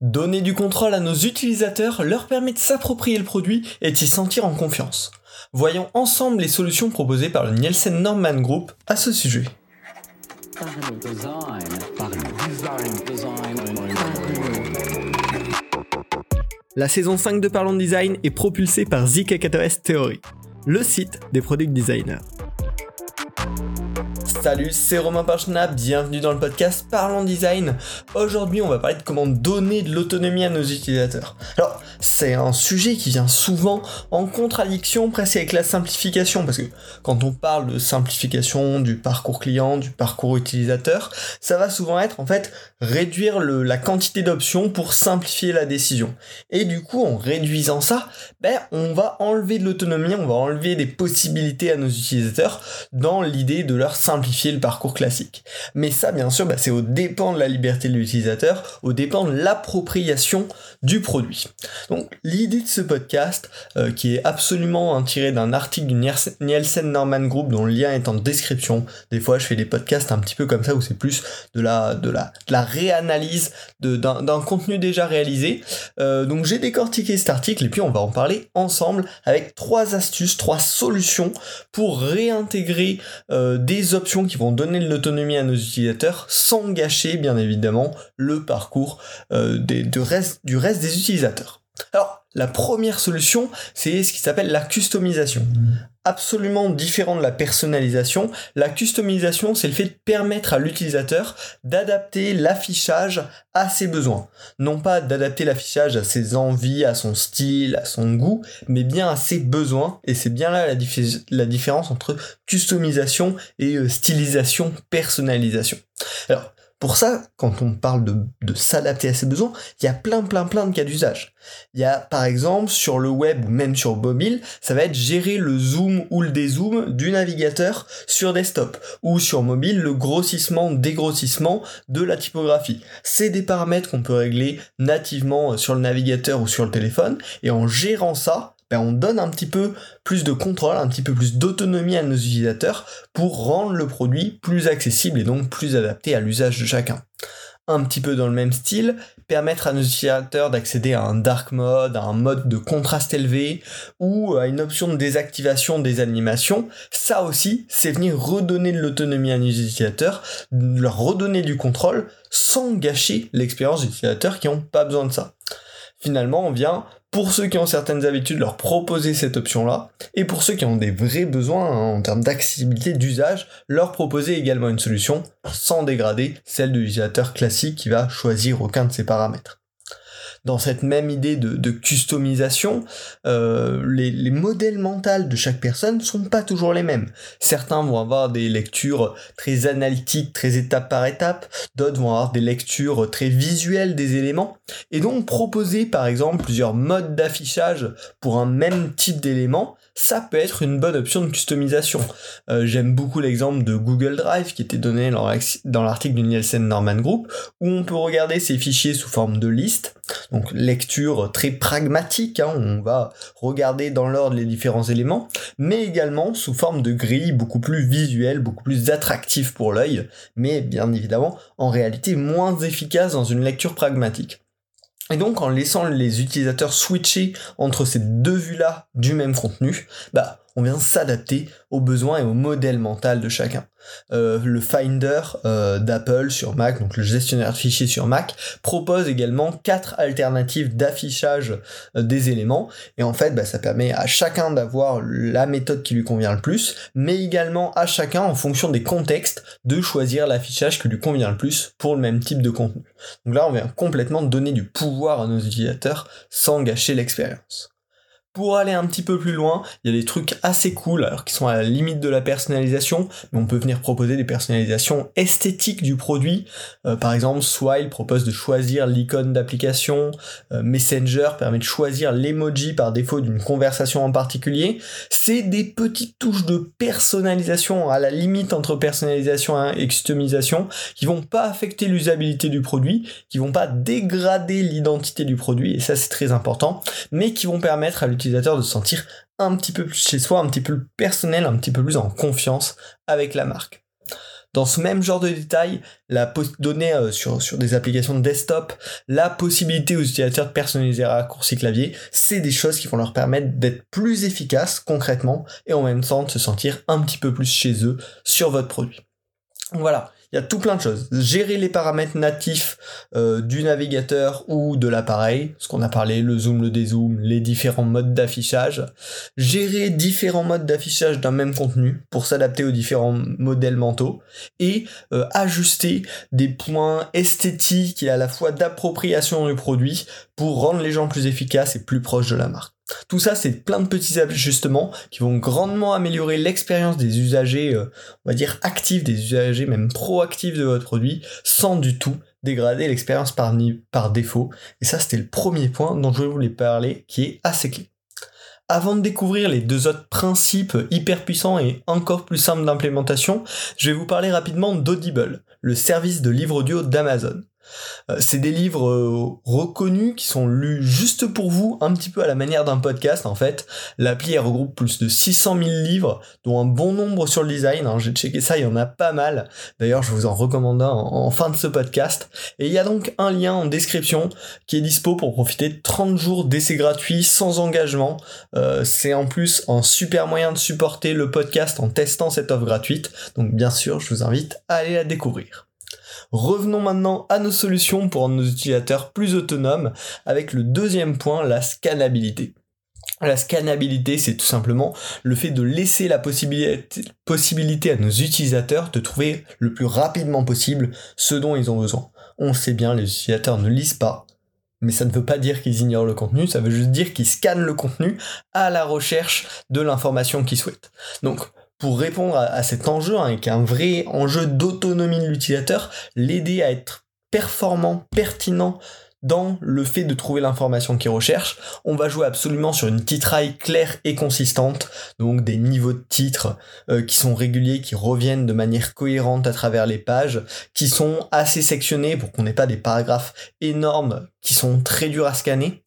Donner du contrôle à nos utilisateurs leur permet de s'approprier le produit et de s'y sentir en confiance. Voyons ensemble les solutions proposées par le Nielsen Norman Group à ce sujet. La saison 5 de Parlons Design est propulsée par ZK4S Theory, le site des product designers. Salut, c'est Romain Parchna, bienvenue dans le podcast Parlons Design. Aujourd'hui, on va parler de comment donner de l'autonomie à nos utilisateurs. Alors, c'est un sujet qui vient souvent en contradiction presque avec la simplification, parce que quand on parle de simplification du parcours client, du parcours utilisateur, ça va souvent être en fait réduire la quantité d'options pour simplifier la décision. Et du coup, en réduisant ça, ben, on va enlever de l'autonomie, on va enlever des possibilités à nos utilisateurs dans l'idée de leur le parcours classique. Mais ça, bien sûr, bah, c'est au dépend de la liberté de l'utilisateur, au dépend de l'appropriation du produit. Donc l'idée de ce podcast, euh, qui est absolument tiré d'un article du Nielsen Norman Group dont le lien est en description. Des fois, je fais des podcasts un petit peu comme ça où c'est plus de la, de la, de la réanalyse d'un contenu déjà réalisé. Euh, donc j'ai décortiqué cet article et puis on va en parler ensemble avec trois astuces, trois solutions pour réintégrer euh, des options qui vont donner de l'autonomie à nos utilisateurs sans gâcher bien évidemment le parcours euh, du reste des utilisateurs. La première solution, c'est ce qui s'appelle la customisation. Absolument différent de la personnalisation, la customisation, c'est le fait de permettre à l'utilisateur d'adapter l'affichage à ses besoins. Non pas d'adapter l'affichage à ses envies, à son style, à son goût, mais bien à ses besoins. Et c'est bien là la, la, différence entre customisation et euh, stylisation, personnalisation. Alors, pour ça, quand on parle de, s'adapter à ses besoins, il y a plein plein plein de cas d'usage. Il y a par exemple sur le web ou même sur mobile, ça va être gérer le zoom ou le dézoom du navigateur sur desktop ou sur mobile le grossissement, dégrossissement de la typographie. C'est des paramètres qu'on peut régler nativement sur le navigateur ou sur le téléphone et en gérant ça, ben, on donne un petit peu plus de contrôle, un petit peu plus d'autonomie à nos utilisateurs pour rendre le produit plus accessible et donc plus adapté à l'usage de chacun. Un petit peu dans le même style, permettre à nos utilisateurs d'accéder à un dark mode, à un mode de contraste élevé ou à une option de désactivation des animations, ça aussi, c'est venir redonner de l'autonomie à nos utilisateurs, leur redonner du contrôle sans gâcher l'expérience des utilisateurs qui n'ont pas besoin de ça. Finalement, on vient pour ceux qui ont certaines habitudes, leur proposer cette option-là, et pour ceux qui ont des vrais besoins hein, en termes d'accessibilité, d'usage, leur proposer également une solution sans dégrader celle de l'utilisateur classique qui va choisir aucun de ces paramètres dans cette même idée de, customisation, euh, les, modèles mentaux de chaque personne sont pas toujours les mêmes. Certains vont avoir des lectures très analytiques, très étape par étape, d'autres vont avoir des lectures très visuelles des éléments, et donc proposer par exemple plusieurs modes d'affichage pour un même type d'élément, ça peut être une bonne option de customisation. Euh, j'aime beaucoup l'exemple de Google Drive qui était donné dans l'article du Nielsen Norman Group, où on peut regarder ces fichiers sous forme de liste, donc lecture très pragmatique, hein, on va regarder dans l'ordre les différents éléments, mais également sous forme de grille beaucoup plus visuelle, beaucoup plus attractive pour l'œil, mais bien évidemment en réalité moins efficace dans une lecture pragmatique. Et donc en laissant les utilisateurs switcher entre ces deux vues-là du même contenu, bah on vient s'adapter aux besoins et au modèle mental de chacun. Euh, le Finder euh, d'Apple sur Mac, donc le gestionnaire de fichiers sur Mac, propose également quatre alternatives d'affichage euh, des éléments. Et en fait, bah, ça permet à chacun d'avoir la méthode qui lui convient le plus, mais également à chacun, en fonction des contextes, de choisir l'affichage qui lui convient le plus pour le même type de contenu. Donc là, on vient complètement donner du pouvoir à nos utilisateurs sans gâcher l'expérience. Pour aller un petit peu plus loin, il y a des trucs assez cool, alors qui sont à la limite de la personnalisation, mais on peut venir proposer des personnalisations esthétiques du produit. Euh, par exemple, Swile propose de choisir l'icône d'application, euh, Messenger permet de choisir l'emoji par défaut d'une conversation en particulier. C'est des petites touches de personnalisation à la limite entre personnalisation et customisation qui vont pas affecter l'usabilité du produit, qui vont pas dégrader l'identité du produit, et ça c'est très important, mais qui vont permettre à de se sentir un petit peu plus chez soi, un petit peu plus personnel, un petit peu plus en confiance avec la marque. Dans ce même genre de détail, la donner euh, sur, sur des applications de desktop, la possibilité aux utilisateurs de personnaliser un raccourci clavier, c'est des choses qui vont leur permettre d'être plus efficaces concrètement et en même temps de se sentir un petit peu plus chez eux sur votre produit. Voilà, il y a tout plein de choses. Gérer les paramètres natifs euh, du navigateur ou de l'appareil, ce qu'on a parlé, le zoom, le dézoom, les différents modes d'affichage. Gérer différents modes d'affichage d'un même contenu pour s'adapter aux différents modèles mentaux. Et euh, ajuster des points esthétiques et à la fois d'appropriation du produit pour rendre les gens plus efficaces et plus proches de la marque. Tout ça, c'est plein de petits ajustements qui vont grandement améliorer l'expérience des usagers, euh, on va dire actifs, des usagers même proactifs de votre produit, sans du tout dégrader l'expérience par, par défaut. Et ça, c'était le premier point dont je voulais parler, qui est assez clé. Avant de découvrir les deux autres principes hyper puissants et encore plus simples d'implémentation, je vais vous parler rapidement d'Audible, le service de livre audio d'Amazon. Euh, c'est des livres euh, reconnus qui sont lus juste pour vous, un petit peu à la manière d'un podcast en fait. L'appli regroupe plus de 600 000 livres, dont un bon nombre sur le design. Hein. J'ai checké ça, il y en a pas mal. D'ailleurs, je vous en recommande un en, fin de ce podcast. Et il y a donc un lien en description qui est dispo pour profiter de 30 jours d'essai gratuit sans engagement. Euh, c'est en plus un super moyen de supporter le podcast en testant cette offre gratuite. Donc bien sûr, je vous invite à aller la découvrir. Revenons maintenant à nos solutions pour rendre nos utilisateurs plus autonomes avec le deuxième point, la scannabilité. La scannabilité, c'est tout simplement le fait de laisser la possibilité, à nos utilisateurs de trouver le plus rapidement possible ce dont ils ont besoin. On sait bien, les utilisateurs ne lisent pas, mais ça ne veut pas dire qu'ils ignorent le contenu, ça veut juste dire qu'ils scannent le contenu à la recherche de l'information qu'ils souhaitent. Donc, pour répondre à, cet enjeu, hein, qui est un vrai enjeu d'autonomie de l'utilisateur, l'aider à être performant, pertinent dans le fait de trouver l'information qu'il recherche. On va jouer absolument sur une titraille claire et consistante, donc des niveaux de titres euh, qui sont réguliers, qui reviennent de manière cohérente à travers les pages, qui sont assez sectionnés pour qu'on n'ait pas des paragraphes énormes qui sont très durs à scanner.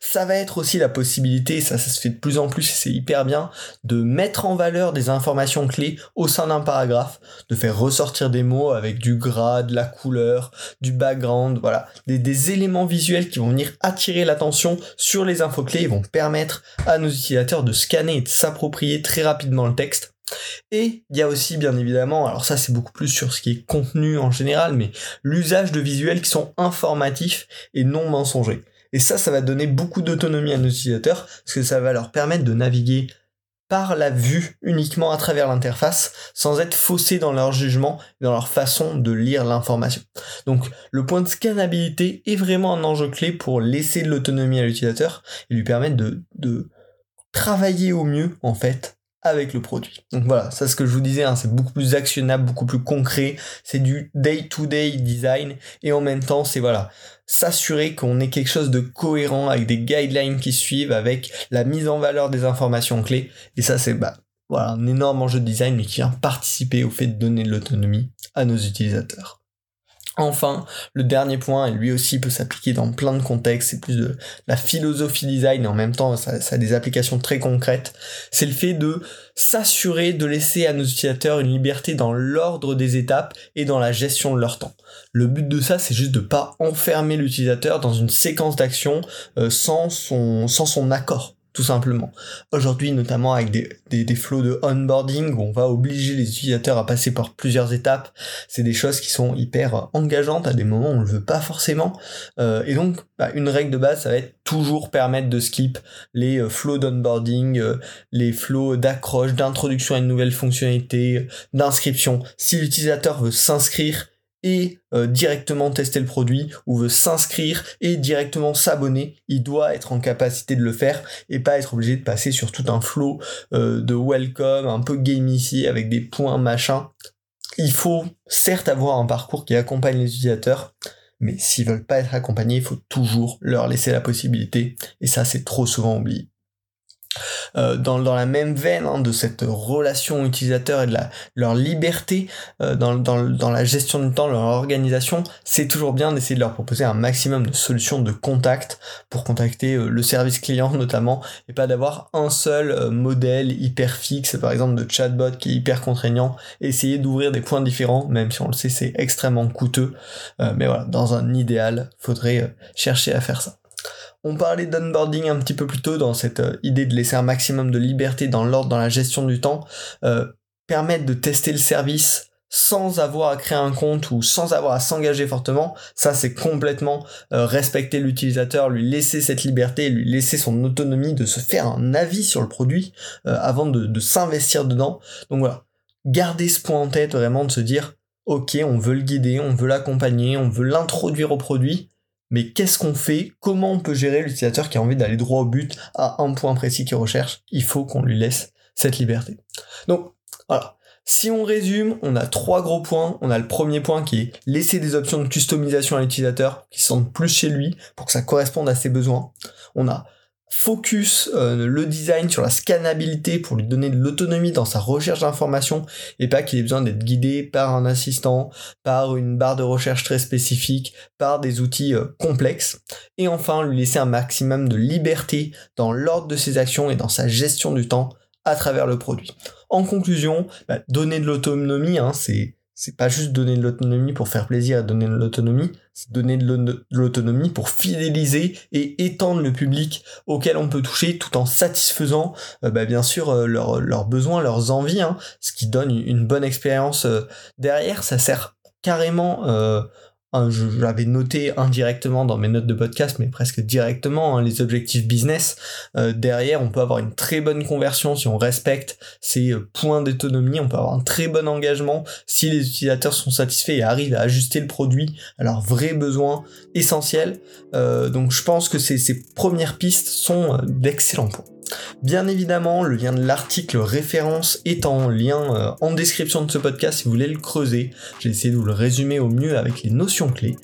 Ça va être aussi la possibilité, ça, ça se fait de plus en plus et c'est hyper bien, de mettre en valeur des informations clés au sein d'un paragraphe, de faire ressortir des mots avec du gras, de la couleur, du background, voilà, des, des éléments visuels qui vont venir attirer l'attention sur les infos clés et vont permettre à nos utilisateurs de scanner et de s'approprier très rapidement le texte. Et il y a aussi bien évidemment, alors ça c'est beaucoup plus sur ce qui est contenu en général, mais l'usage de visuels qui sont informatifs et non mensongers. Et ça, ça va donner beaucoup d'autonomie à nos utilisateurs, parce que ça va leur permettre de naviguer par la vue uniquement à travers l'interface, sans être faussés dans leur jugement et dans leur façon de lire l'information. Donc le point de scannabilité est vraiment un enjeu clé pour laisser de l'autonomie à l'utilisateur et lui permettre de, de travailler au mieux en fait avec le produit. Donc voilà, ça ce que je vous disais, hein, c'est beaucoup plus actionnable, beaucoup plus concret, c'est du day-to-day design, et en même temps, c'est voilà, s'assurer qu'on ait quelque chose de cohérent avec des guidelines qui suivent, avec la mise en valeur des informations clés, et ça c'est bah, voilà, un énorme enjeu de design, mais qui vient participer au fait de donner de l'autonomie à nos utilisateurs. Enfin, le dernier point, et lui aussi peut s'appliquer dans plein de contextes, c'est plus de la philosophie design, et en même temps ça, a des applications très concrètes, c'est le fait de s'assurer de laisser à nos utilisateurs une liberté dans l'ordre des étapes et dans la gestion de leur temps. Le but de ça, c'est juste de pas enfermer l'utilisateur dans une séquence d'actions euh, sans, son, sans son accord tout simplement. Aujourd'hui, notamment avec des, des, flows de onboarding où on va obliger les utilisateurs à passer par plusieurs étapes, c'est des choses qui sont hyper engageantes à des moments on le veut pas forcément. Euh, et donc, bah, une règle de base, ça va être toujours permettre de skip les euh, flows d'onboarding, euh, les flows d'accroche, d'introduction à une nouvelle fonctionnalité, d'inscription. Si l'utilisateur veut s'inscrire et euh, directement tester le produit ou veut s'inscrire et directement s'abonner, il doit être en capacité de le faire et pas être obligé de passer sur tout un flow euh, de welcome un peu gamifié avec des points machin. Il faut certes avoir un parcours qui accompagne les utilisateurs, mais s'ils veulent pas être accompagnés, il faut toujours leur laisser la possibilité et ça c'est trop souvent oublié. Euh, dans, dans, la même veine hein, de cette relation utilisateur et de la, leur liberté euh, dans, dans, dans, la gestion du temps, leur organisation, c'est toujours bien d'essayer de leur proposer un maximum de solutions de contact pour contacter euh, le service client notamment et pas d'avoir un seul modèle hyper fixe, par exemple de chatbot qui est hyper contraignant, essayer d'ouvrir des points différents, même si on le sait c'est extrêmement coûteux, mais voilà, dans un idéal, faudrait chercher à faire ça. On parlait d'onboarding un petit peu plus tôt dans cette euh, idée de laisser un maximum de liberté dans l'ordre, dans la gestion du temps, euh, permettre de tester le service sans avoir à créer un compte ou sans avoir à s'engager fortement, ça c'est complètement euh, respecter l'utilisateur, lui laisser cette liberté, lui laisser son autonomie de se faire un avis sur le produit avant de, de s'investir dedans. Donc voilà, garder ce point en tête vraiment de se dire ok on veut le guider, on veut l'accompagner, on veut l'introduire au produit, mais qu'est-ce qu'on fait? Comment on peut gérer l'utilisateur qui a envie d'aller droit au but à un point précis qu'il recherche? Il faut qu'on lui laisse cette liberté. Donc voilà. Si on résume, on a trois gros points. On a le premier point qui est laisser des options de customisation à l'utilisateur qui sont plus chez lui pour que ça corresponde à ses besoins. On a focus euh, le design sur la scannabilité pour lui donner de l'autonomie dans sa recherche d'informations et pas qu'il ait besoin d'être guidé par un assistant, par une barre de recherche très spécifique, par des outils euh, complexes. Et enfin, lui laisser un maximum de liberté dans l'ordre de ses actions et dans sa gestion du temps à travers le produit. En conclusion, bah, donner de l'autonomie, hein, c'est c'est pas juste donner de l'autonomie pour faire plaisir et donner de l'autonomie, c'est donner de l'autonomie pour fidéliser et étendre le public auquel on peut toucher tout en satisfaisant euh, bah, bien sûr euh, leurs besoins, leurs envies, hein, ce qui donne une bonne expérience euh, derrière. Ça sert carrément je l'avais noté indirectement dans mes notes de podcast, mais presque directement, hein, les objectifs business. Euh, derrière, on peut avoir une très bonne conversion si on respecte ces euh, points d'autonomie, on peut avoir un très bon engagement si les utilisateurs sont satisfaits et arrivent à ajuster le produit à leurs vrais besoins essentiels. Euh, donc je pense que ces, ces premières pistes sont d'excellents points. Bien évidemment, le lien de l'article référence est en lien euh, en description de ce podcast si vous voulez le creuser. J'ai essayé de vous le résumer au mieux avec les notions clés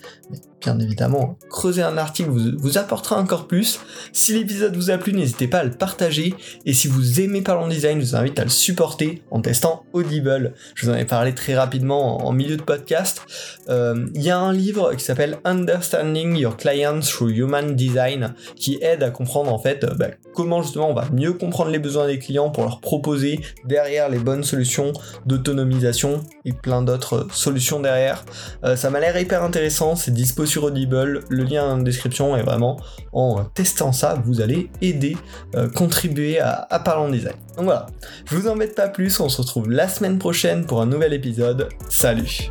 bien évidemment, creuser un article vous, apportera encore plus. Si l'épisode vous a plu, n'hésitez pas à le partager. Et si vous aimez Parlons Design, je vous invite à le supporter en testant Audible. Je vous en ai parlé très rapidement en, milieu de podcast. Euh, il y a un livre qui s'appelle Understanding Your Clients Through Human Design qui aide à comprendre en fait euh, bah, comment justement on va mieux comprendre les besoins des clients pour leur proposer derrière les bonnes solutions d'autonomisation et plein d'autres solutions derrière. Euh, ça m'a l'air hyper intéressant, c'est dispo Audible, le lien en description est vraiment en testant ça, vous allez aider, euh, contribuer à, à Parlons Design. Donc voilà, je vous embête pas plus, on se retrouve la semaine prochaine pour un nouvel épisode. Salut